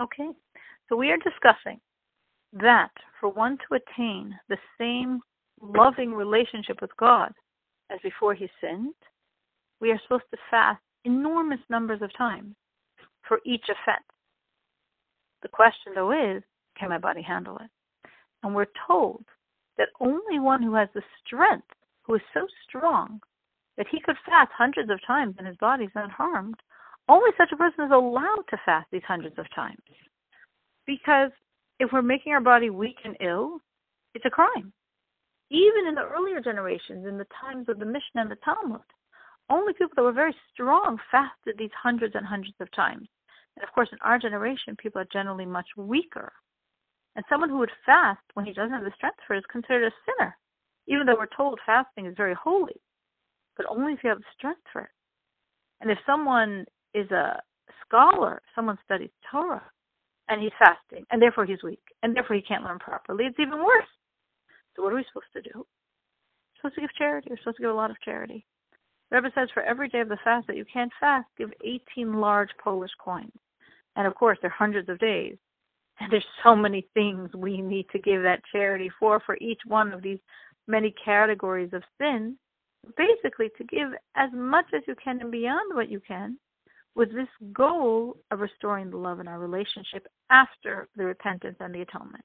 Okay, so we are discussing that for one to attain the same loving relationship with God as before he sinned, we are supposed to fast enormous numbers of times for each offense. The question, though, is can my body handle it? And we're told that only one who has the strength, who is so strong that he could fast hundreds of times and his body's unharmed, only such a person is allowed to fast these hundreds of times. Because if we're making our body weak and ill, it's a crime. Even in the earlier generations, in the times of the Mishnah and the Talmud, only people that were very strong fasted these hundreds and hundreds of times. And of course, in our generation, people are generally much weaker. And someone who would fast when he doesn't have the strength for it is considered a sinner, even though we're told fasting is very holy, but only if you have the strength for it. And if someone is a scholar, someone studies Torah, and he's fasting, and therefore he's weak, and therefore he can't learn properly, it's even worse. So what are we supposed to do? We're supposed to give charity. We're supposed to give a lot of charity. Rebbe says for every day of the fast that you can't fast, give 18 large Polish coins. And of course, there are hundreds of days. And there's so many things we need to give that charity for, for each one of these many categories of sin. Basically, to give as much as you can and beyond what you can with this goal of restoring the love in our relationship after the repentance and the atonement.